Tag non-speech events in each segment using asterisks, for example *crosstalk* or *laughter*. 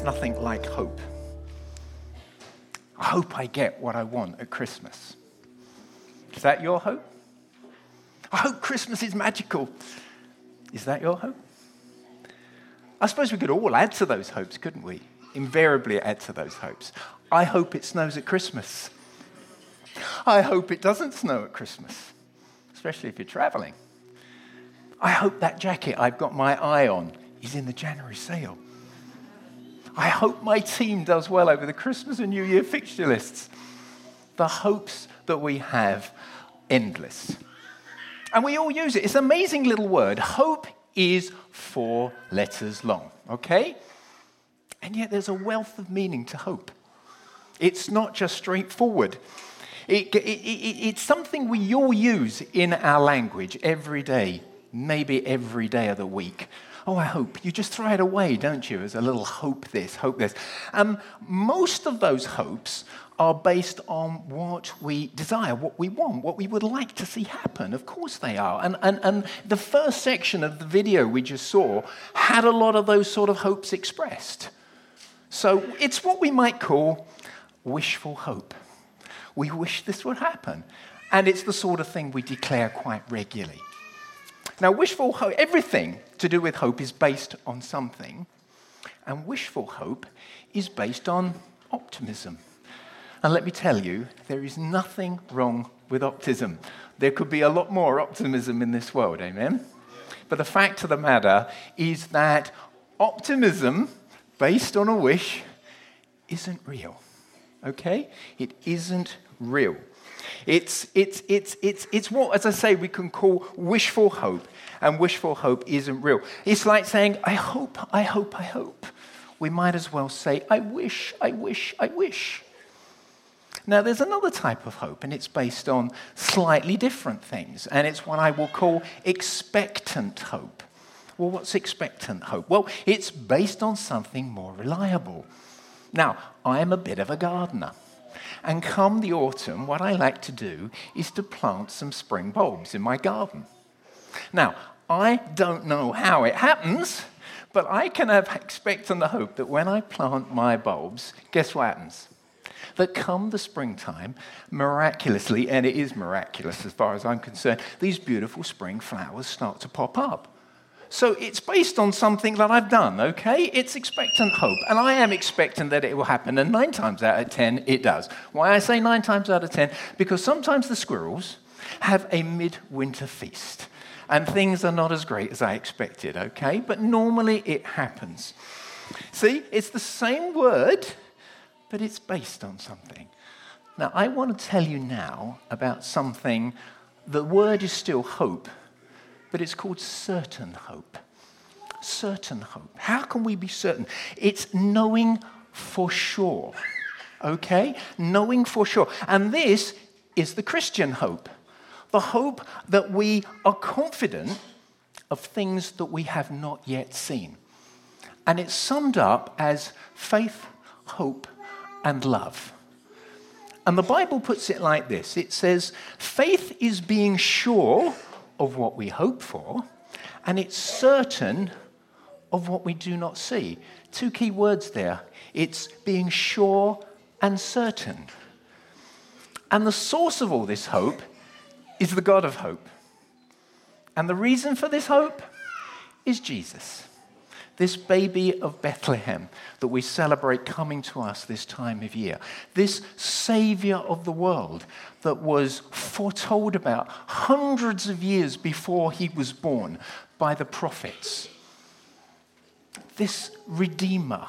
There's nothing like hope. I hope I get what I want at Christmas. Is that your hope? I hope Christmas is magical. Is that your hope? I suppose we could all add to those hopes, couldn't we? Invariably add to those hopes. I hope it snows at Christmas. I hope it doesn't snow at Christmas, especially if you're traveling. I hope that jacket I've got my eye on is in the January sale. I hope my team does well over the Christmas and New Year fixture lists. The hopes that we have, endless. And we all use it. It's an amazing little word. Hope is four letters long, okay? And yet there's a wealth of meaning to hope. It's not just straightforward. It, it, it, it's something we all use in our language every day, maybe every day of the week. Oh, I hope. You just throw it away, don't you, as a little hope this, hope this. Um, most of those hopes are based on what we desire, what we want, what we would like to see happen. Of course they are. And, and, and the first section of the video we just saw had a lot of those sort of hopes expressed. So it's what we might call wishful hope. We wish this would happen. And it's the sort of thing we declare quite regularly. Now, wishful hope, everything to do with hope is based on something, and wishful hope is based on optimism. And let me tell you, there is nothing wrong with optimism. There could be a lot more optimism in this world, amen? But the fact of the matter is that optimism based on a wish isn't real, okay? It isn't real. It's, it's, it's, it's, it's what, as I say, we can call wishful hope, and wishful hope isn't real. It's like saying, I hope, I hope, I hope. We might as well say, I wish, I wish, I wish. Now, there's another type of hope, and it's based on slightly different things, and it's what I will call expectant hope. Well, what's expectant hope? Well, it's based on something more reliable. Now, I am a bit of a gardener. And come the autumn, what I like to do is to plant some spring bulbs in my garden. Now, I don't know how it happens, but I can have expectant the hope that when I plant my bulbs, guess what happens? That come the springtime, miraculously, and it is miraculous as far as I'm concerned, these beautiful spring flowers start to pop up. So it's based on something that I've done, okay? It's expectant hope. And I am expectant that it will happen. And nine times out of ten, it does. Why I say nine times out of ten? Because sometimes the squirrels have a midwinter feast. And things are not as great as I expected, okay? But normally it happens. See, it's the same word, but it's based on something. Now, I want to tell you now about something. The word is still hope, but it's called certain hope. Certain hope. How can we be certain? It's knowing for sure. Okay? Knowing for sure. And this is the Christian hope the hope that we are confident of things that we have not yet seen. And it's summed up as faith, hope, and love. And the Bible puts it like this it says, faith is being sure of what we hope for, and it's certain of what we do not see. Two key words there it's being sure and certain. And the source of all this hope is the God of hope. And the reason for this hope is Jesus, this baby of Bethlehem that we celebrate coming to us this time of year, this Savior of the world that was foretold about hundreds of years before he was born by the prophets. This Redeemer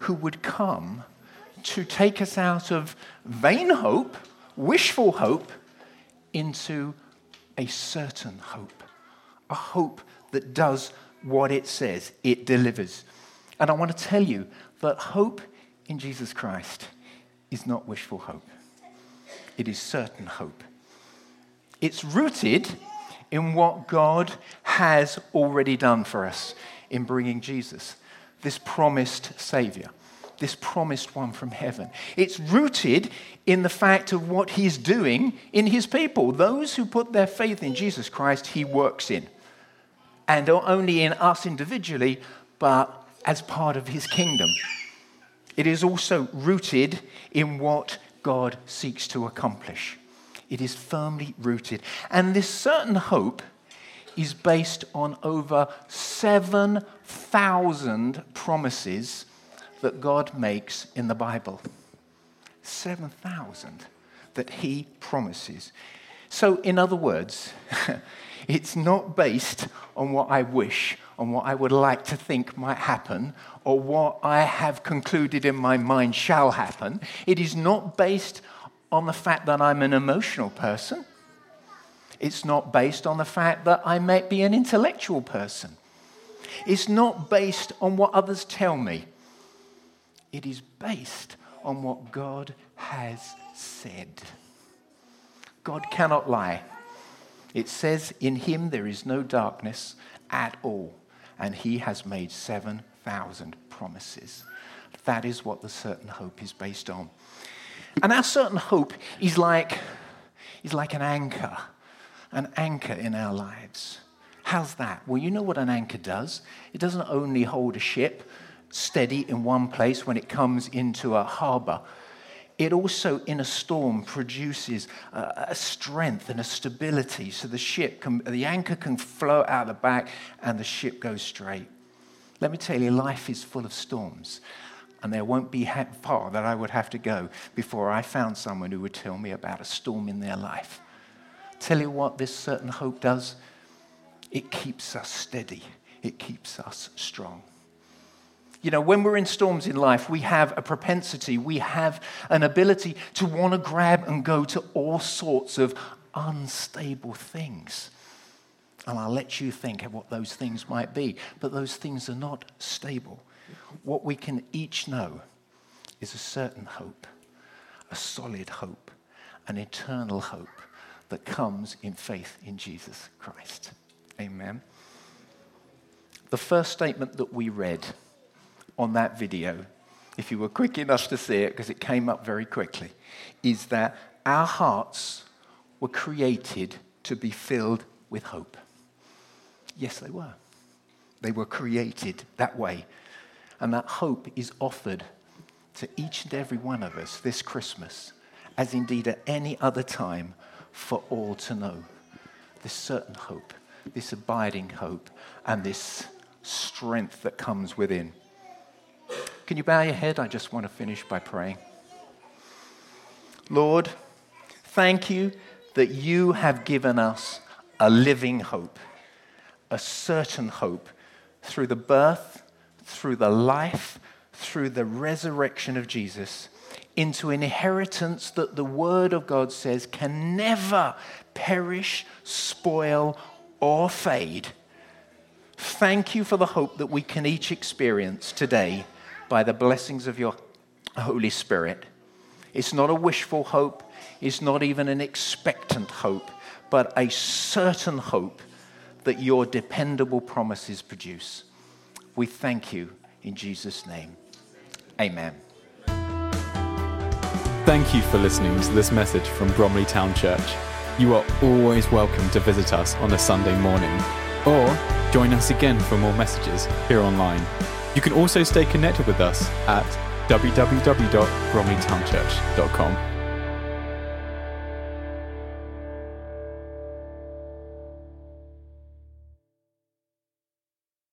who would come to take us out of vain hope, wishful hope, into a certain hope, a hope that does what it says, it delivers. And I want to tell you that hope in Jesus Christ is not wishful hope, it is certain hope. It's rooted in what God has already done for us in bringing Jesus, this promised Savior, this promised one from heaven. It's rooted in the fact of what He's doing in His people. Those who put their faith in Jesus Christ, He works in. And not only in us individually, but as part of His kingdom. It is also rooted in what God seeks to accomplish. It is firmly rooted. And this certain hope is based on over 7,000 promises that God makes in the Bible. 7,000 that He promises. So, in other words, *laughs* it's not based on what I wish, on what I would like to think might happen, or what I have concluded in my mind shall happen. It is not based on the fact that I'm an emotional person. It's not based on the fact that I might be an intellectual person. It's not based on what others tell me. It is based on what God has said. God cannot lie. It says, In him there is no darkness at all, and he has made 7,000 promises. That is what the certain hope is based on. And our certain hope is like, is like an anchor, an anchor in our lives. How's that? Well, you know what an anchor does. It doesn't only hold a ship steady in one place when it comes into a harbor, it also, in a storm, produces a, strength and a stability so the ship can, the anchor can float out the back and the ship goes straight. Let me tell you, life is full of storms and there won't be far that I would have to go before I found someone who would tell me about a storm in their life. Tell you what this certain hope does it keeps us steady, it keeps us strong. You know, when we're in storms in life, we have a propensity, we have an ability to want to grab and go to all sorts of unstable things. And I'll let you think of what those things might be. But those things are not stable what we can each know is a certain hope, a solid hope, an eternal hope that comes in faith in Jesus Christ. Amen. The first statement that we read on that video, if you were quick enough to see it, because it came up very quickly, is that our hearts were created to be filled with hope. Yes, they were. They were created that way and that hope is offered to each and every one of us this Christmas, as indeed at any other time, for all to know. This certain hope, this abiding hope, and this strength that comes within. Can you bow your head? I just want to finish by praying. Lord, thank you that you have given us a living hope, a certain hope through the birth through the life, through the resurrection of Jesus, into inheritance that the Word of God says can never perish, spoil, or fade. Thank you for the hope that we can each experience today by the blessings of your Holy Spirit. It's not a wishful hope, it's not even an expectant hope, but a certain hope that your dependable promises produce. We thank you in Jesus' name. Amen. Thank you for listening to this message from Bromley Town Church. You are always welcome to visit us on a Sunday morning or join us again for more messages here online. You can also stay connected with us at www.bromleytownchurch.com.